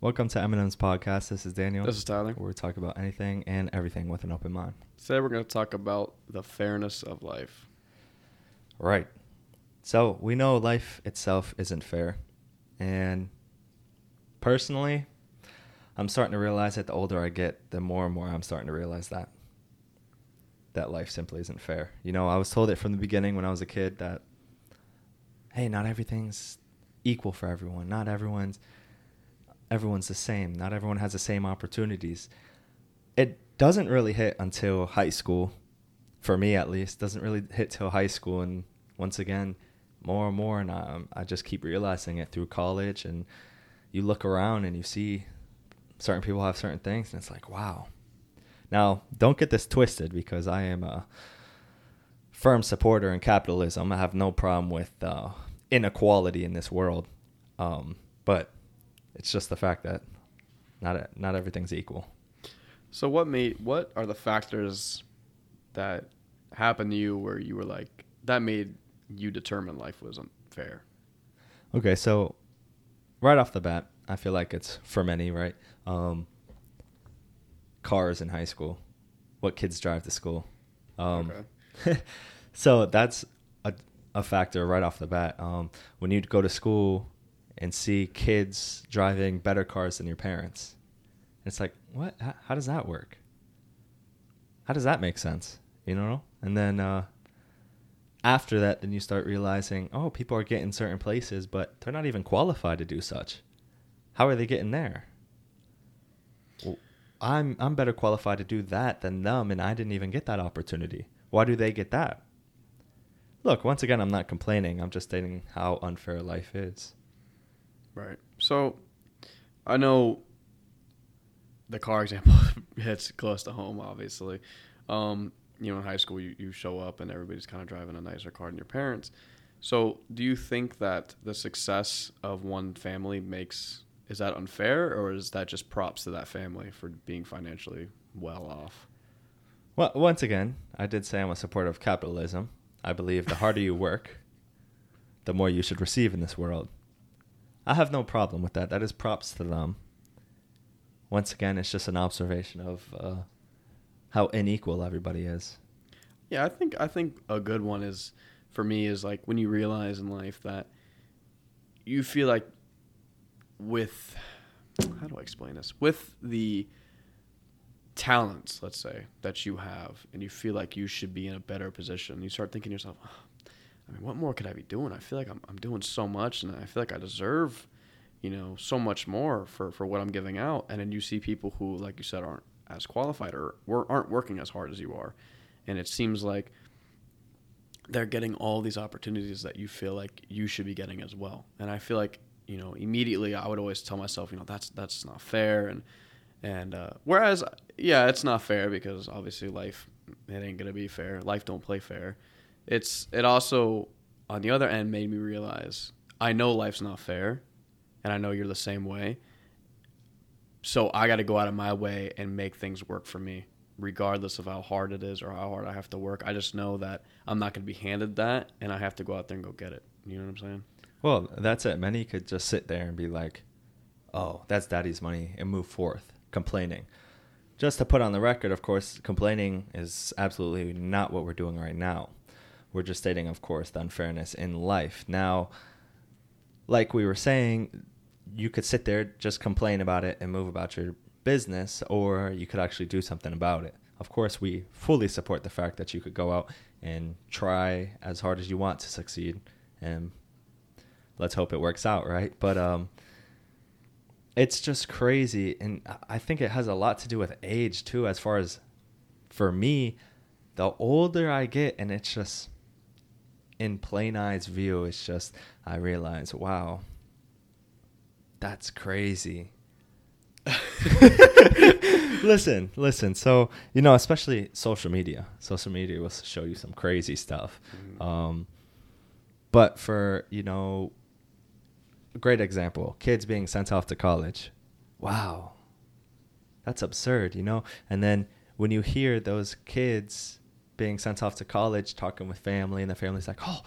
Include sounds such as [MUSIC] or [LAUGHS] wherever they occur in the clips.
Welcome to Eminem's podcast. This is Daniel. This is Tyler. where we talk about anything and everything with an open mind. Today we're going to talk about the fairness of life. Right. So we know life itself isn't fair. And personally, I'm starting to realize that the older I get, the more and more I'm starting to realize that. That life simply isn't fair. You know, I was told it from the beginning when I was a kid that, hey, not everything's equal for everyone. Not everyone's everyone's the same. Not everyone has the same opportunities. It doesn't really hit until high school, for me at least. Doesn't really hit till high school, and once again, more and more, and I, I just keep realizing it through college. And you look around and you see certain people have certain things, and it's like, wow. Now, don't get this twisted because I am a firm supporter in capitalism. I have no problem with uh, inequality in this world, um, but it's just the fact that not not everything's equal. So what made what are the factors that happened to you where you were like that made you determine life wasn't fair? Okay, so right off the bat, I feel like it's for many, right? Um, cars in high school, what kids drive to school. Um, Okay. [LAUGHS] so that's a, a factor right off the bat. Um, when you go to school and see kids driving better cars than your parents, And it's like, what? How, how does that work? How does that make sense? You know? And then uh, after that, then you start realizing, oh, people are getting certain places, but they're not even qualified to do such. How are they getting there? Well, I'm I'm better qualified to do that than them, and I didn't even get that opportunity. Why do they get that? Look, once again, I'm not complaining. I'm just stating how unfair life is. Right. So I know the car example [LAUGHS] hits close to home, obviously. Um, you know, in high school, you, you show up and everybody's kind of driving a nicer car than your parents. So, do you think that the success of one family makes is that unfair, or is that just props to that family for being financially well off? Well, once again, I did say I'm a supporter of capitalism. I believe the harder you work, the more you should receive in this world. I have no problem with that. That is props to them. Once again, it's just an observation of uh, how unequal everybody is. Yeah, I think I think a good one is for me is like when you realize in life that you feel like with how do I explain this? With the talents, let's say, that you have and you feel like you should be in a better position, you start thinking to yourself, "Oh, I mean, what more could I be doing? I feel like I'm I'm doing so much and I feel like I deserve, you know, so much more for for what I'm giving out. And then you see people who like you said aren't as qualified or aren't working as hard as you are. And it seems like they're getting all these opportunities that you feel like you should be getting as well. And I feel like you know immediately I would always tell myself, you know, that's that's not fair. And and uh, whereas yeah, it's not fair because obviously life it ain't gonna be fair. Life don't play fair. It's it also on the other end made me realize I know life's not fair, and I know you're the same way. So I got to go out of my way and make things work for me regardless of how hard it is or how hard I have to work. I just know that I'm not going to be handed that and I have to go out there and go get it. You know what I'm saying? Well, that's it. Many could just sit there and be like, oh, that's daddy's money and move forth, complaining. Just to put on the record, of course, complaining is absolutely not what we're doing right now. We're just stating, of course, the unfairness in life. Now, like we were saying, you could sit there, just complain about it, and move about your business, or you could actually do something about it. Of course, we fully support the fact that you could go out and try as hard as you want to succeed, and let's hope it works out, right? But um, it's just crazy, and I think it has a lot to do with age too. As far as for me, the older I get, and it's just in plain eyes view, it's just I realize, wow, that's crazy. [LAUGHS] listen, listen. So you know, especially social media. Social media will show you some crazy stuff. Mhm. Um, but for you know, a great example: kids being sent off to college. Wow, that's absurd, you know. And then when you hear those kids being sent off to college, talking with family, and the family's like, "Oh,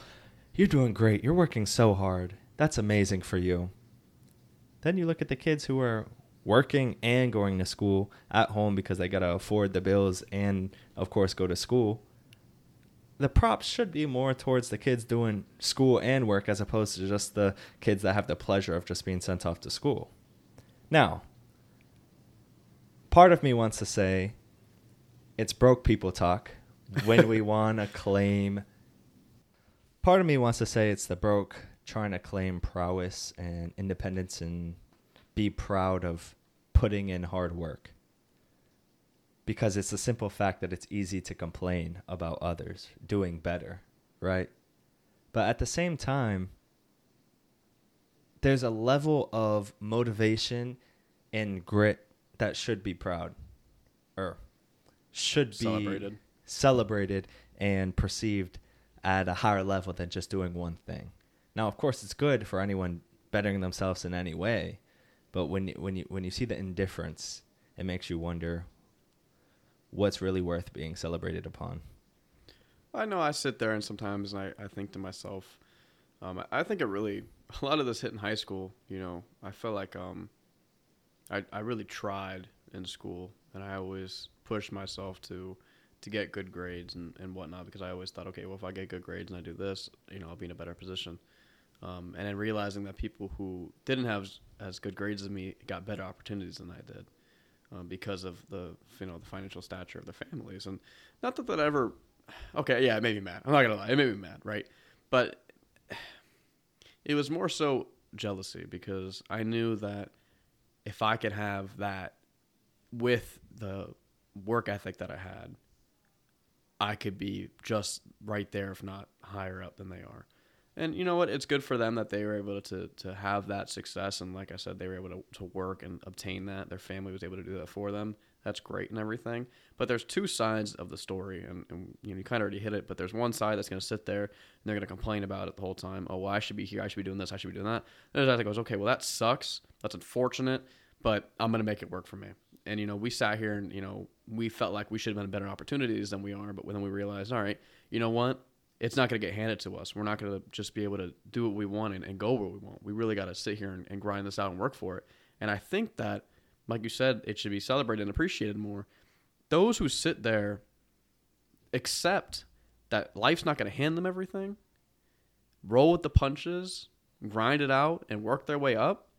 you're doing great. You're working so hard. That's amazing for you." Then you look at the kids who are working and going to school at home because they got to afford the bills and of course go to school the props should be more towards the kids doing school and work as opposed to just the kids that have the pleasure of just being sent off to school now part of me wants to say it's broke people talk when we want to claim part of me wants to say it's the broke trying to claim prowess and independence and be proud of putting in hard work. Because it's the simple fact that it's easy to complain about others doing better, right? But at the same time, there's a level of motivation and grit that should be proud or should be Celebrated. Celebrated and perceived at a higher level than just doing one thing. Now, of course, it's good for anyone bettering themselves in any way, but when you, when you when you see the indifference, it makes you wonder what's really worth being celebrated upon. I know I sit there and sometimes I, I think to myself, um, I, think it really, [LAUGHS] a lot of this hit in high school, you know, I felt like um, I, I really tried in school and I always pushed myself to to get good grades and, and whatnot because I always thought, okay, well, if I get good grades and I do this, you know, I'll be in a better position. Um, and then realizing that people who didn't have as, good grades as me got better opportunities than I did um, because of the you know the financial stature of their families. And not that that ever, okay, yeah, it made me mad. I'm not gonna lie, it made me mad, right? But it was more so jealousy because I knew that if I could have that with the work ethic that I had, I could be just right there, if not higher up than they are. And you know what? It's good for them that they were able to to have that success, and like I said, they were able to, to work and obtain that. Their family was able to do that for them. That's great and everything. But there's two sides of the story, and, and you know you kind of already hit it. But there's one side that's going to sit there and they're going to complain about it the whole time. Oh, well, I should be here. I should be doing this. I should be doing that. And there's that that goes, okay, well that sucks. That's unfortunate, but I'm going to make it work for me. And you know, we sat here and you know we felt like we should have been better opportunities than we are, but then we realized, all right, you know what? It's not going to get handed to us. We're not going to just be able to do what we want and, and go where we want. We really got to sit here and, and grind this out and work for it. And I think that, like you said, it should be celebrated and appreciated more. Those who sit there accept that life's not going to hand them everything, roll with the punches, grind it out, and work their way up.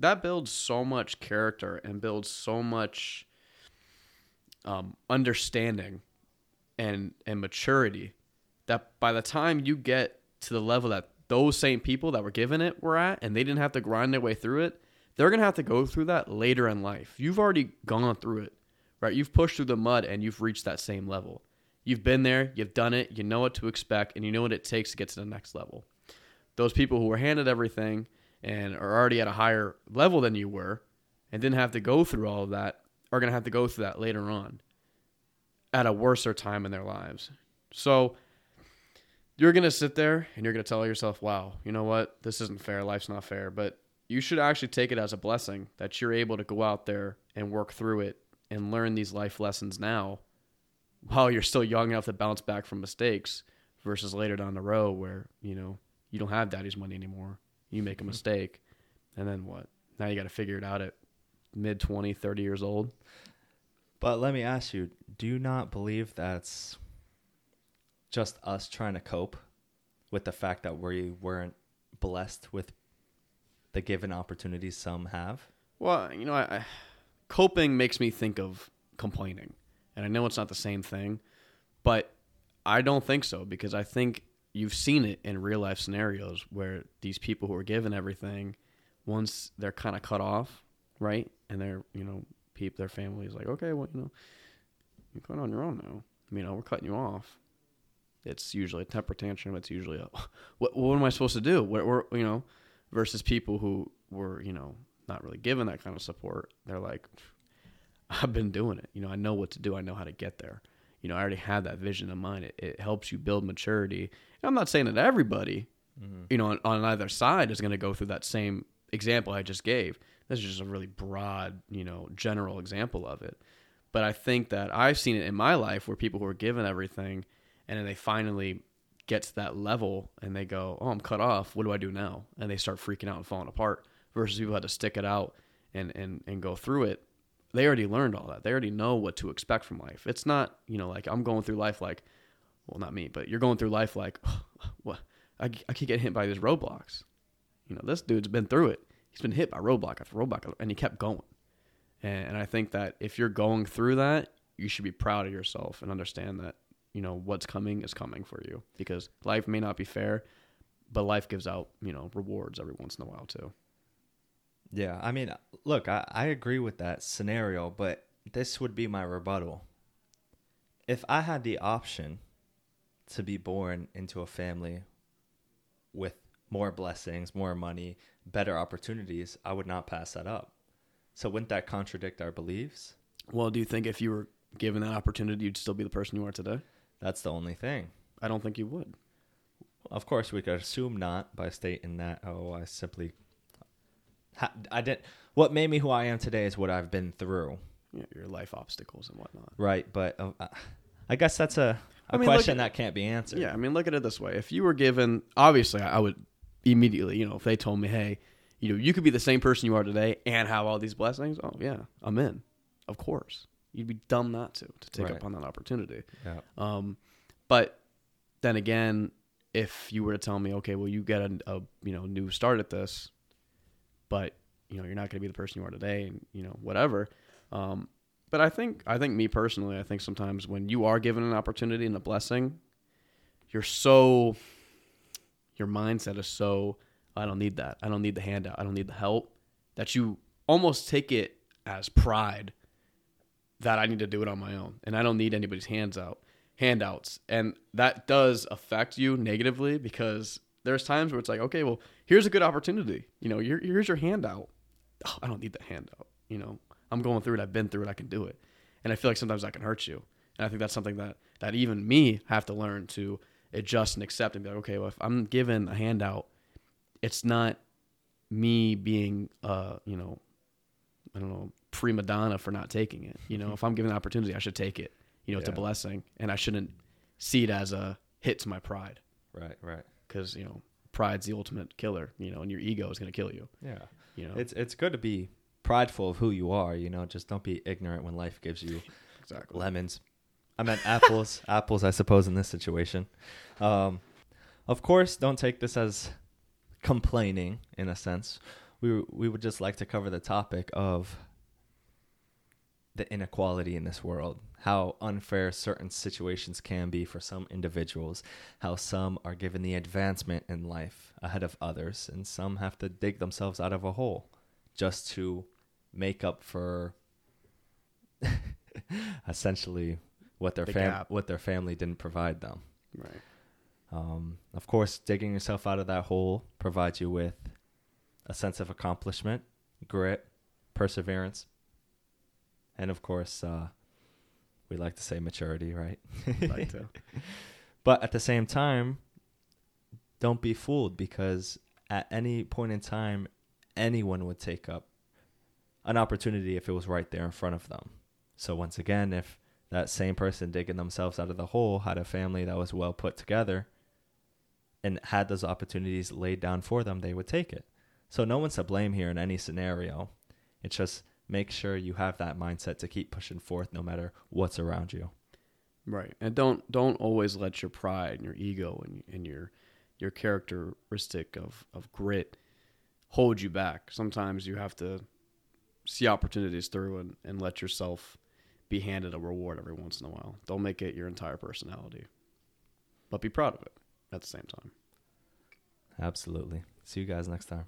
That builds so much character and builds so much um, understanding and and maturity that by the time you get to the level that those same people that were given it were at and they didn't have to grind their way through it they're to have to go through that later in life. You've already gone through it right? You've pushed through the mud and you've reached that same level. You've been there you've done it you know what to expect and you know what it takes to get to the next level. Those people who were handed everything and are already at a higher level than you were and didn't have to go through all of that are going to have to go through that later on at a worser time in their lives. So you're going to sit there and you're going to tell yourself, wow, you know what? This isn't fair. Life's not fair. But you should actually take it as a blessing that you're able to go out there and work through it and learn these life lessons now while you're still young enough to bounce back from mistakes versus later down the road where, you know, you don't have daddy's money anymore. You make a mm-hmm. mistake. And then what? Now you got to figure it out at mid 20, 30 years old. But let me ask you, do you not believe that's just us trying to cope with the fact that we weren't blessed with the given opportunities some have? Well, you know, I, I, coping makes me think of complaining, and I know it's not the same thing, but I don't think so because I think you've seen it in real life scenarios where these people who are given everything, once they're kind of cut off, right, and they're you know, peep their family is like, okay, well, you know, you're going on your own now. You uh, know, we're cutting you off. It's usually a temper tantrum. It's usually a, [LAUGHS] what, what am I supposed to do? What, you know, versus people who were, you know, not really given that kind of support. They're like, I've been doing it. You know, I know what to do. I know how to get there. You know, I already have that vision in mind. It, it helps you build maturity. And I'm not saying that everybody, mm-hmm. you know, on, on either side is going to go through that same example I just gave. This is just a really broad, you know, general example of it. But I think that I've seen it in my life where people who are given everything and then they finally get to that level and they go, "Oh, I'm cut off. What do I do now?" And they start freaking out and falling apart. Versus people had to stick it out and and and go through it, they already learned all that. They already know what to expect from life. It's not, you know, like I'm going through life like, well, not me, but you're going through life like, [SIGHS] what? I, I keep getting hit by these roadblocks. You know, this dude's been through it. He's been hit by roadblock after roadblock, and he kept going. And, and I think that if you're going through that, you should be proud of yourself and understand that you know what's coming is coming for you because life may not be fair, but life gives out you know rewards every once in a while too. Yeah, I mean, look, I, I agree with that scenario, but this would be my rebuttal. If I had the option to be born into a family with more blessings, more money, better opportunities, I would not pass that up. So wouldn't that contradict our beliefs? Well, do you think if you were given that opportunity, you'd still be the person you are today? That's the only thing. I don't think you would. Of course, we could assume not by stating that. Oh, I simply, I didn't. What made me who I am today is what I've been through. Yeah, your life obstacles and whatnot. Right, but uh, I guess that's a, a I mean, question at, that can't be answered. Yeah, I mean, look at it this way: if you were given, obviously, I would immediately, you know, if they told me, hey, you know, you could be the same person you are today and have all these blessings. Oh yeah, I'm in. Of course, you'd be dumb not to to take right. up on that opportunity. Yeah. Um, but then again, if you were to tell me, okay, well, you get a, a you know new start at this, but you know you're not going to be the person you are today, and you know whatever. Um, but I think I think me personally, I think sometimes when you are given an opportunity and a blessing, you're so your mindset is so I don't need that. I don't need the handout. I don't need the help that you almost take it as pride that I need to do it on my own and I don't need anybody's hands out handouts. And that does affect you negatively because there's times where it's like, okay, well, here's a good opportunity. You know, here's your handout. Oh, I don't need the handout. You know, I'm going through it. I've been through it. I can do it. And I feel like sometimes that can hurt you. And I think that's something that that even me have to learn to adjust and accept and be like, okay, well, if I'm given a handout, it's not me being, uh, you know, I don't know, prima donna for not taking it. You know, if I'm given the opportunity, I should take it. You know, yeah. it's a blessing, and I shouldn't see it as a hit to my pride. Right, right. Because you know, pride's the ultimate killer. You know, and your ego is going to kill you. Yeah. You know, it's it's good to be prideful of who you are. You know, just don't be ignorant when life gives you [LAUGHS] exactly. lemons. I meant apples, [LAUGHS] apples, I suppose, in this situation. Um, of course, don't take this as complaining in a sense. We we would just like to cover the topic of the inequality in this world, how unfair certain situations can be for some individuals, how some are given the advancement in life ahead of others, and some have to dig themselves out of a hole just to make up for [LAUGHS] essentially what their the fam- what their family didn't provide them. Right. Um, of course, digging yourself out of that hole provides you with a sense of accomplishment, grit, perseverance, and of course, uh, we like to say maturity, right? like to. [LAUGHS] But at the same time, don't be fooled because at any point in time, anyone would take up an opportunity if it was right there in front of them. So once again, if that same person digging themselves out of the hole had a family that was well put together and had those opportunities laid down for them, they would take it. So no one's to blame here in any scenario. It's just make sure you have that mindset to keep pushing forth no matter what's around you. Right. And don't don't always let your pride and your ego and, and your your characteristic of, of grit hold you back. Sometimes you have to see opportunities through and, and let yourself be handed a reward every once in a while. Don't make it your entire personality, but be proud of it at the same time. Absolutely. See you guys next time.